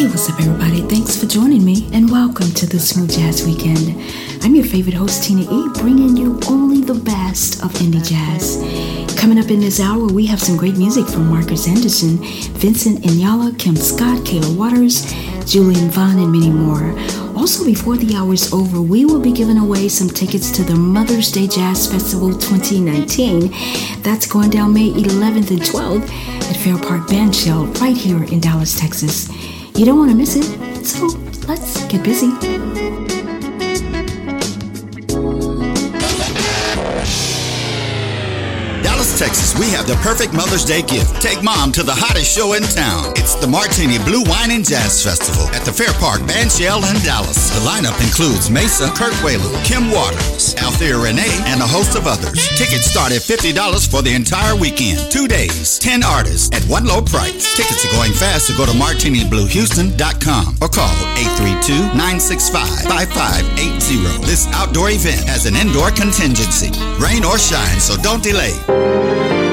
Hey, what's up, everybody? Thanks for joining me, and welcome to the Smooth Jazz Weekend. I'm your favorite host, Tina E, bringing you only the best of indie jazz. Coming up in this hour, we have some great music from Marcus Anderson, Vincent Ingala, Kim Scott, Kayla Waters, Julian Vaughn, and many more. Also, before the hour's over, we will be giving away some tickets to the Mother's Day Jazz Festival 2019. That's going down May 11th and 12th at Fair Park Bandshell right here in Dallas, Texas. You don't want to miss it, so let's get busy. Texas, we have the perfect Mother's Day gift. Take mom to the hottest show in town. It's the Martini Blue Wine and Jazz Festival at the Fair Park Bandshell in Dallas. The lineup includes Maysa, Kirk Whalum, Kim Waters, Althea Renee, and a host of others. Tickets start at $50 for the entire weekend. Two days, 10 artists at one low price. Tickets are going fast, so go to martinibluehouston.com or call 832-965-5580. This outdoor event has an indoor contingency. Rain or shine, so don't delay. You're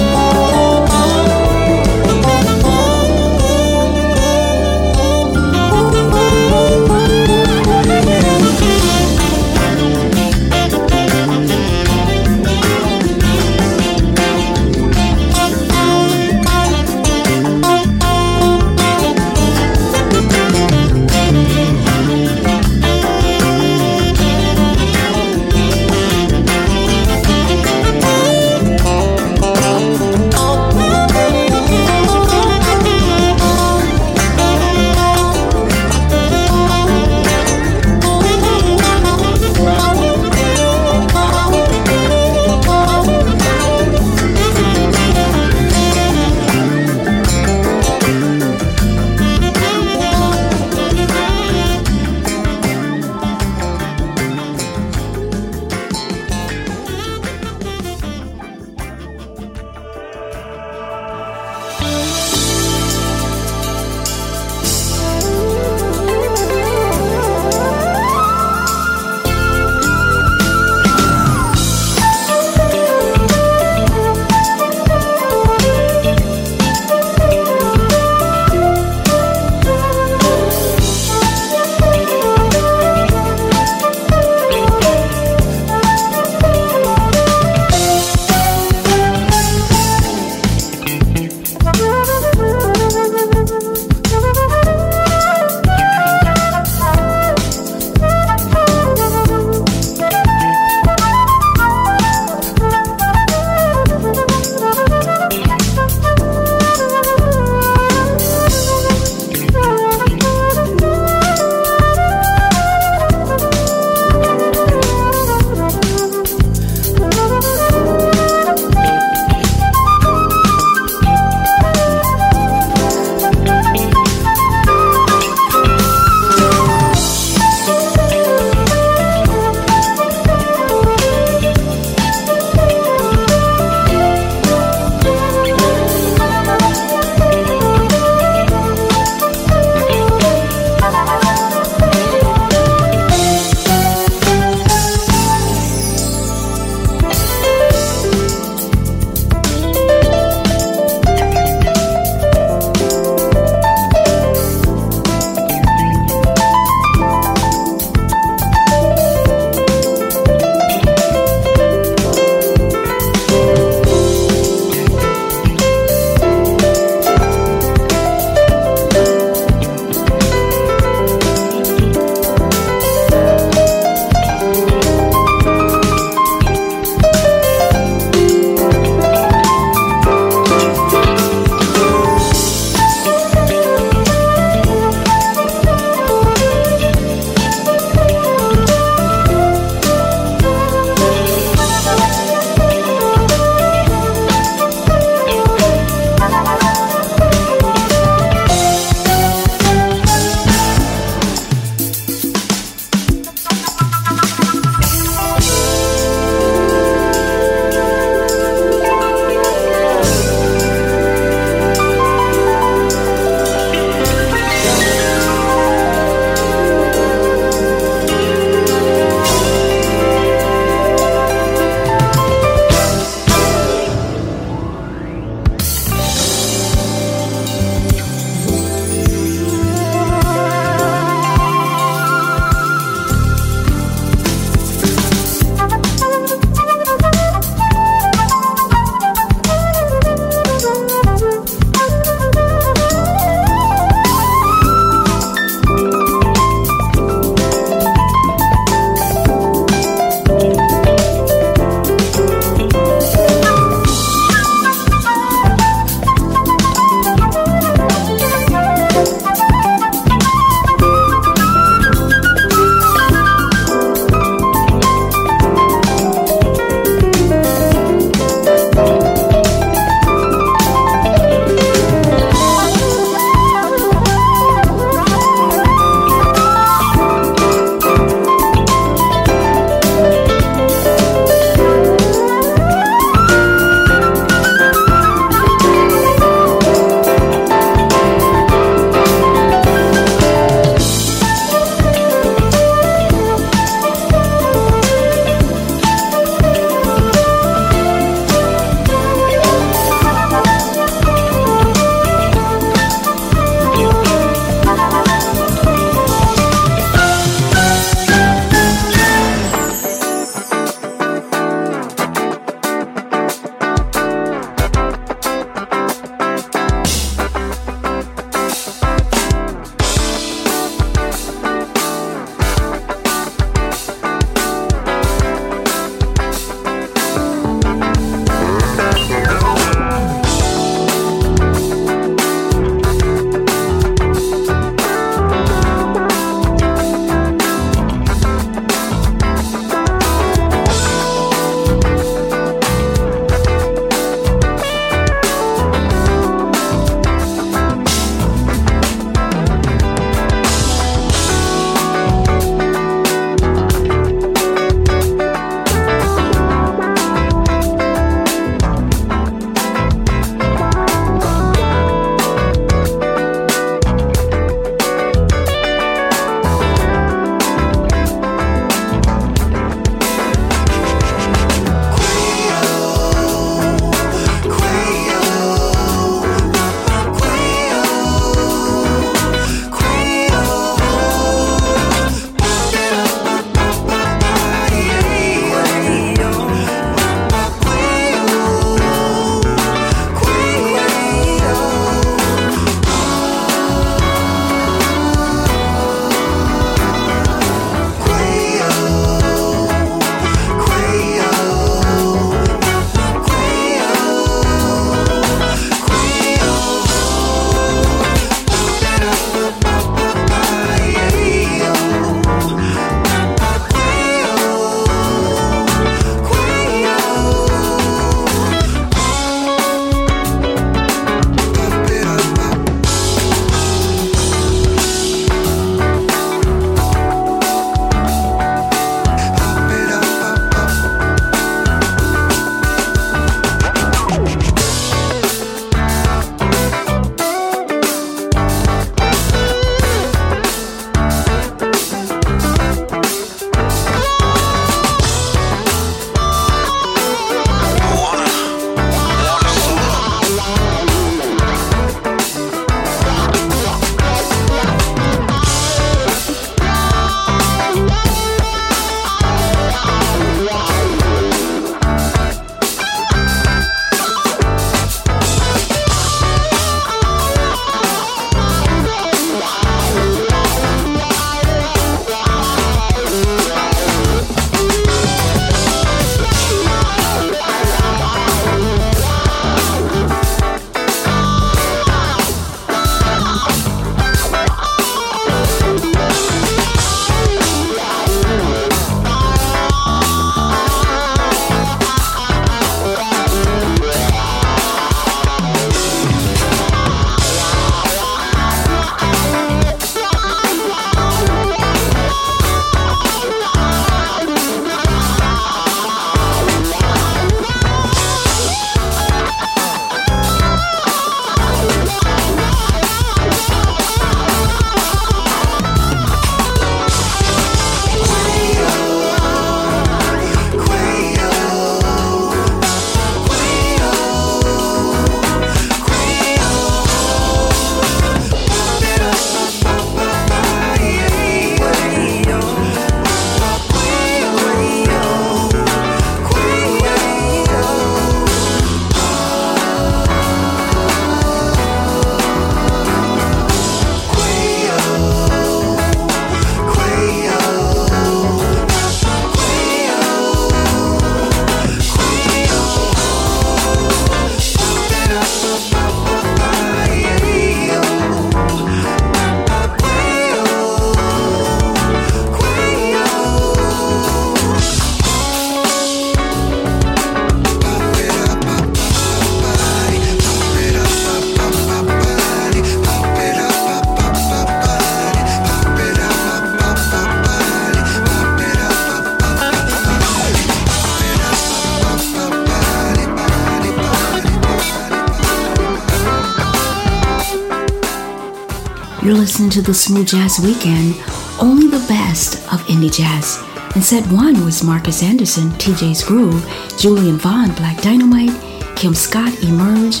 to the Smooth Jazz Weekend, only the best of indie jazz. And set one was Marcus Anderson, TJ's Groove, Julian Vaughn, Black Dynamite, Kim Scott, Emerge,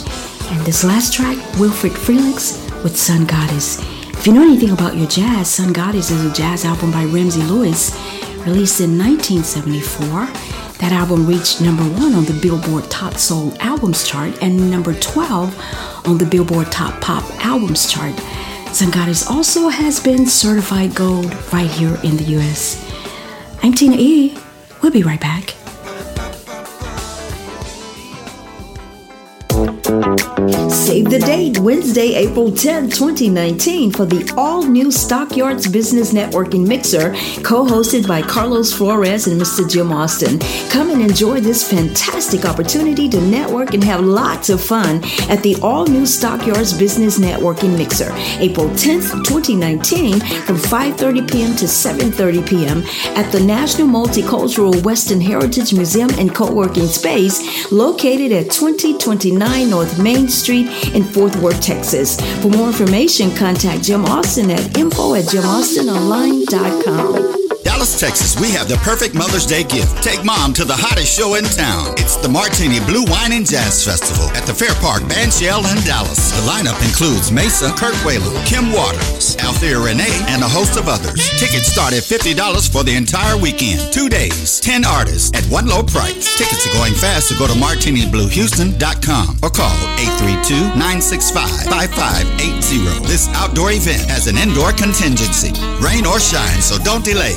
and this last track, Wilfred Frelix with Sun Goddess. If you know anything about your jazz, Sun Goddess is a jazz album by Ramsey Lewis, released in 1974. That album reached number one on the Billboard Top Soul Albums chart and number 12 on the Billboard Top Pop Albums chart. Goddess also has been certified gold right here in the US. I'm Tina E. We'll be right back. Save the date, Wednesday, April 10, 2019, for the all new Stockyards Business Networking Mixer, co hosted by Carlos Flores and Mr. Jim Austin. Come and enjoy this fantastic opportunity to network and have lots of fun at the all new Stockyards Business Networking Mixer, April 10th, 2019, from 5.30 p.m. to 7.30 p.m. at the National Multicultural Western Heritage Museum and Co-working Space, located at 2029 North Main Street in Fort Worth, Texas. For more information, contact Jim Austin at info at jimaustinonline.com. Dallas, Texas, we have the perfect Mother's Day gift. Take mom to the hottest show in town. It's the Martini Blue Wine and Jazz Festival at the Fair Park Band Shell in Dallas. The lineup includes Maysa, Kirk Whalum, Kim Waters, Althea Renee, and a host of others. Tickets start at $50 for the entire weekend. Two days, 10 artists at one low price. Tickets are going fast, so go to martinibluehouston.com or call 832-965-5580. This outdoor event has an indoor contingency. Rain or shine, so don't delay.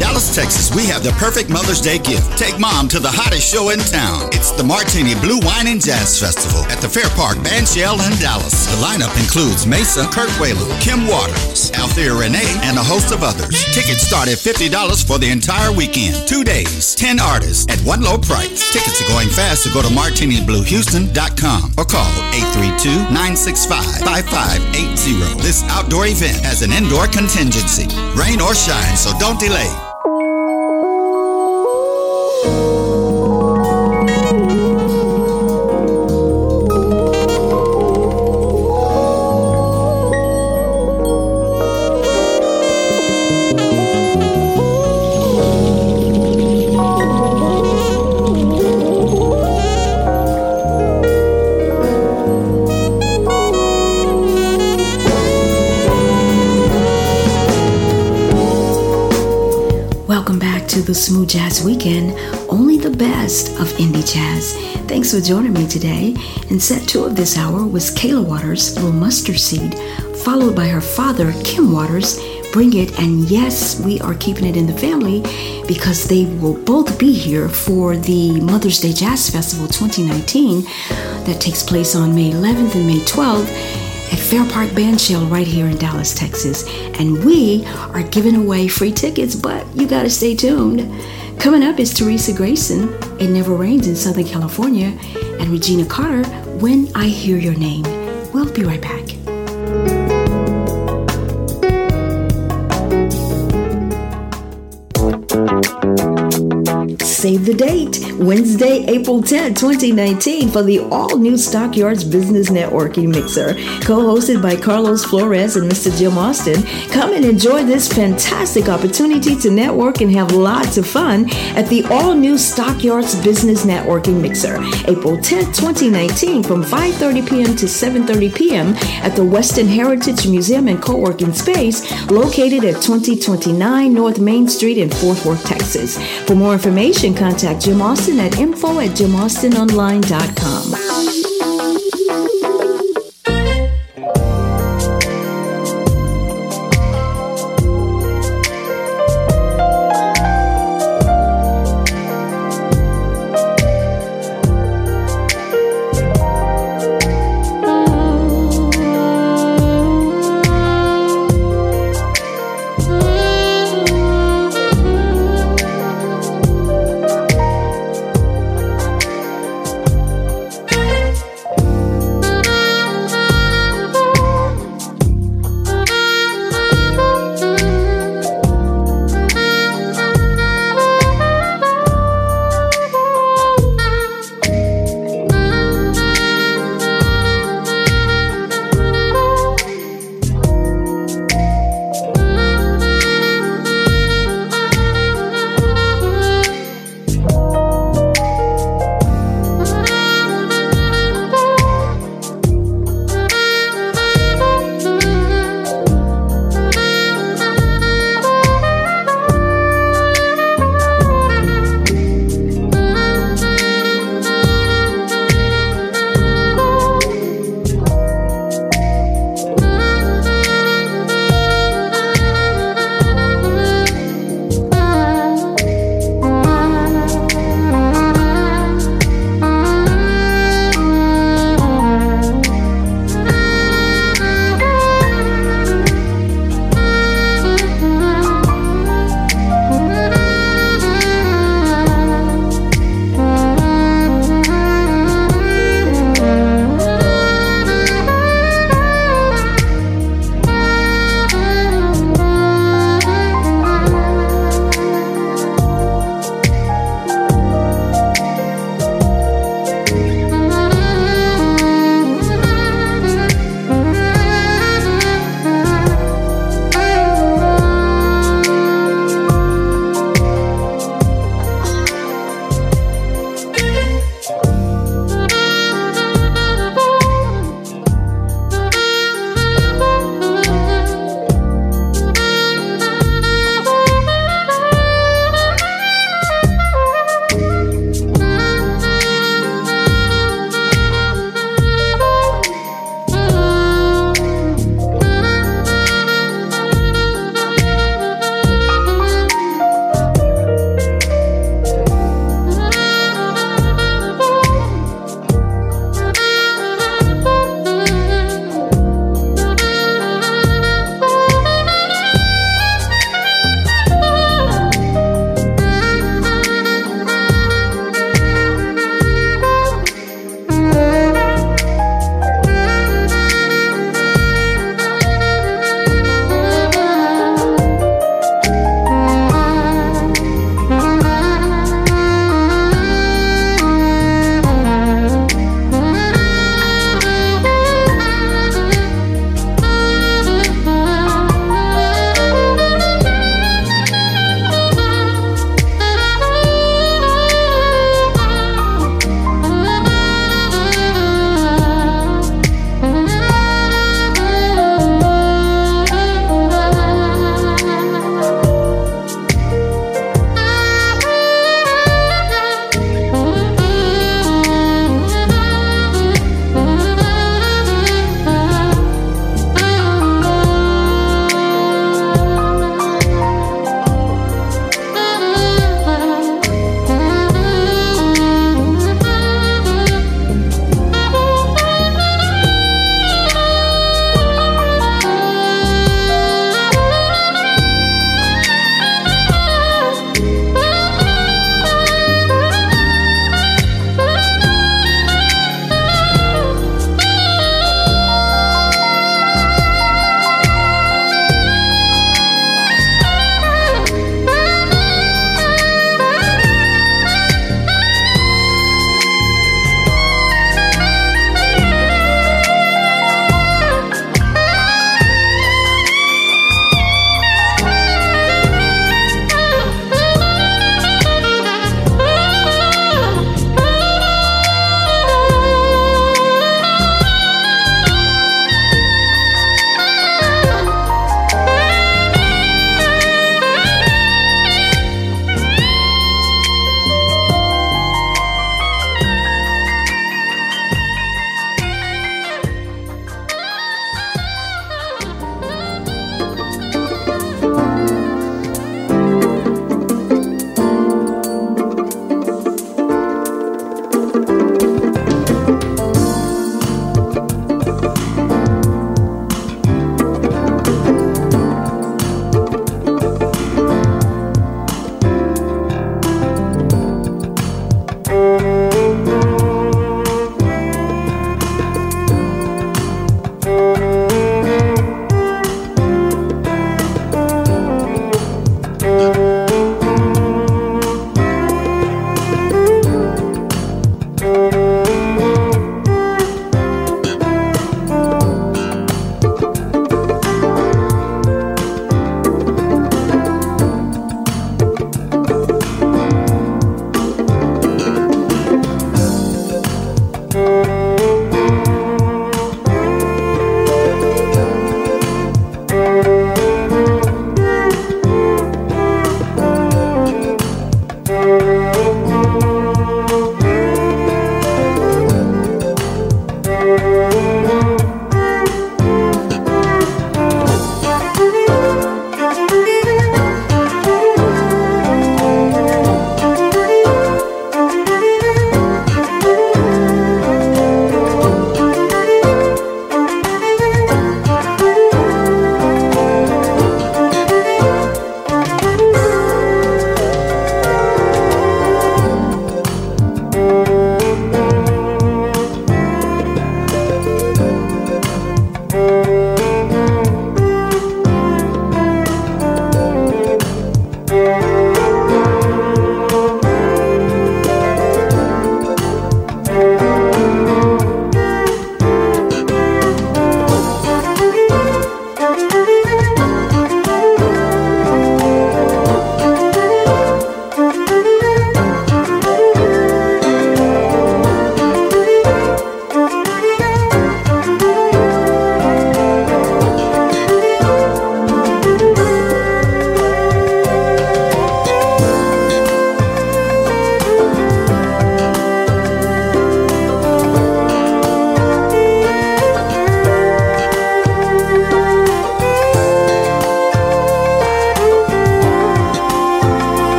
Dallas, Texas, we have the perfect Mother's Day gift. Take mom to the hottest show in town. It's the Martini Blue Wine and Jazz Festival at the Fair Park Bandshell in Dallas. The lineup includes Maysa, Kirk Whalum, Kim Waters, Althea Renee, and a host of others. Tickets start at $50 for the entire weekend. Two days, 10 artists at one low price. Tickets are going fast, so go to martinibluehouston.com or call 832-965-5580. This outdoor event has an indoor contingency. Rain or shine, so don't delay. Smooth Jazz Weekend, only the best of indie jazz. Thanks for joining me today. And set two of this hour was Kayla Waters, Little Mustard Seed, followed by her father, Kim Waters, Bring It. And yes, we are keeping it in the family because they will both be here for the Mother's Day Jazz Festival 2019 that takes place on May 11th and May 12th at Fair Park Bandshell right here in Dallas, Texas. And we are giving away free tickets, but you got to stay tuned. Coming up is Theresa Grayson, It Never Rains in Southern California, and Regina Carter, When I Hear Your Name. We'll be right back. Save the date, Wednesday, April 10, 2019, for the all new Stockyards Business Networking Mixer, co hosted by Carlos Flores and Mr. Jim Austin. Come and enjoy this fantastic opportunity to network and have lots of fun at the all new Stockyards Business Networking Mixer, April 10, 2019, from 5.30 p.m. to 7.30 p.m. at the Western Heritage Museum and Co working space located at 2029 North Main Street in Fort Worth, Texas. For more information, contact Jim Austin at info at jimaustinonline.com.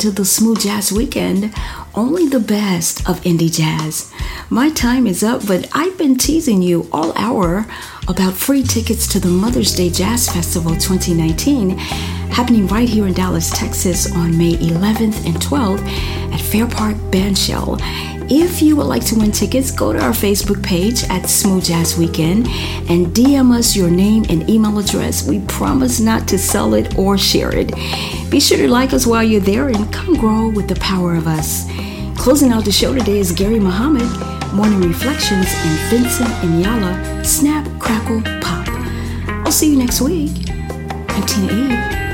to the Smooth Jazz Weekend, only the best of indie jazz. My time is up, but I've been teasing you all hour about free tickets to the Mother's Day Jazz Festival 2019, happening right here in Dallas, Texas on May 11th and 12th at Fair Park Bandshell. If you would like to win tickets, go to our Facebook page at Smooth Jazz Weekend and DM us your name and email address. We promise not to sell it or share it. Be sure to like us while you're there and come grow with the power of us. Closing out the show today is Gary Muhammad, Morning Reflections, and Vincent Ingala, Snap, Crackle, Pop. I'll see you next week. I'm Tina Eve.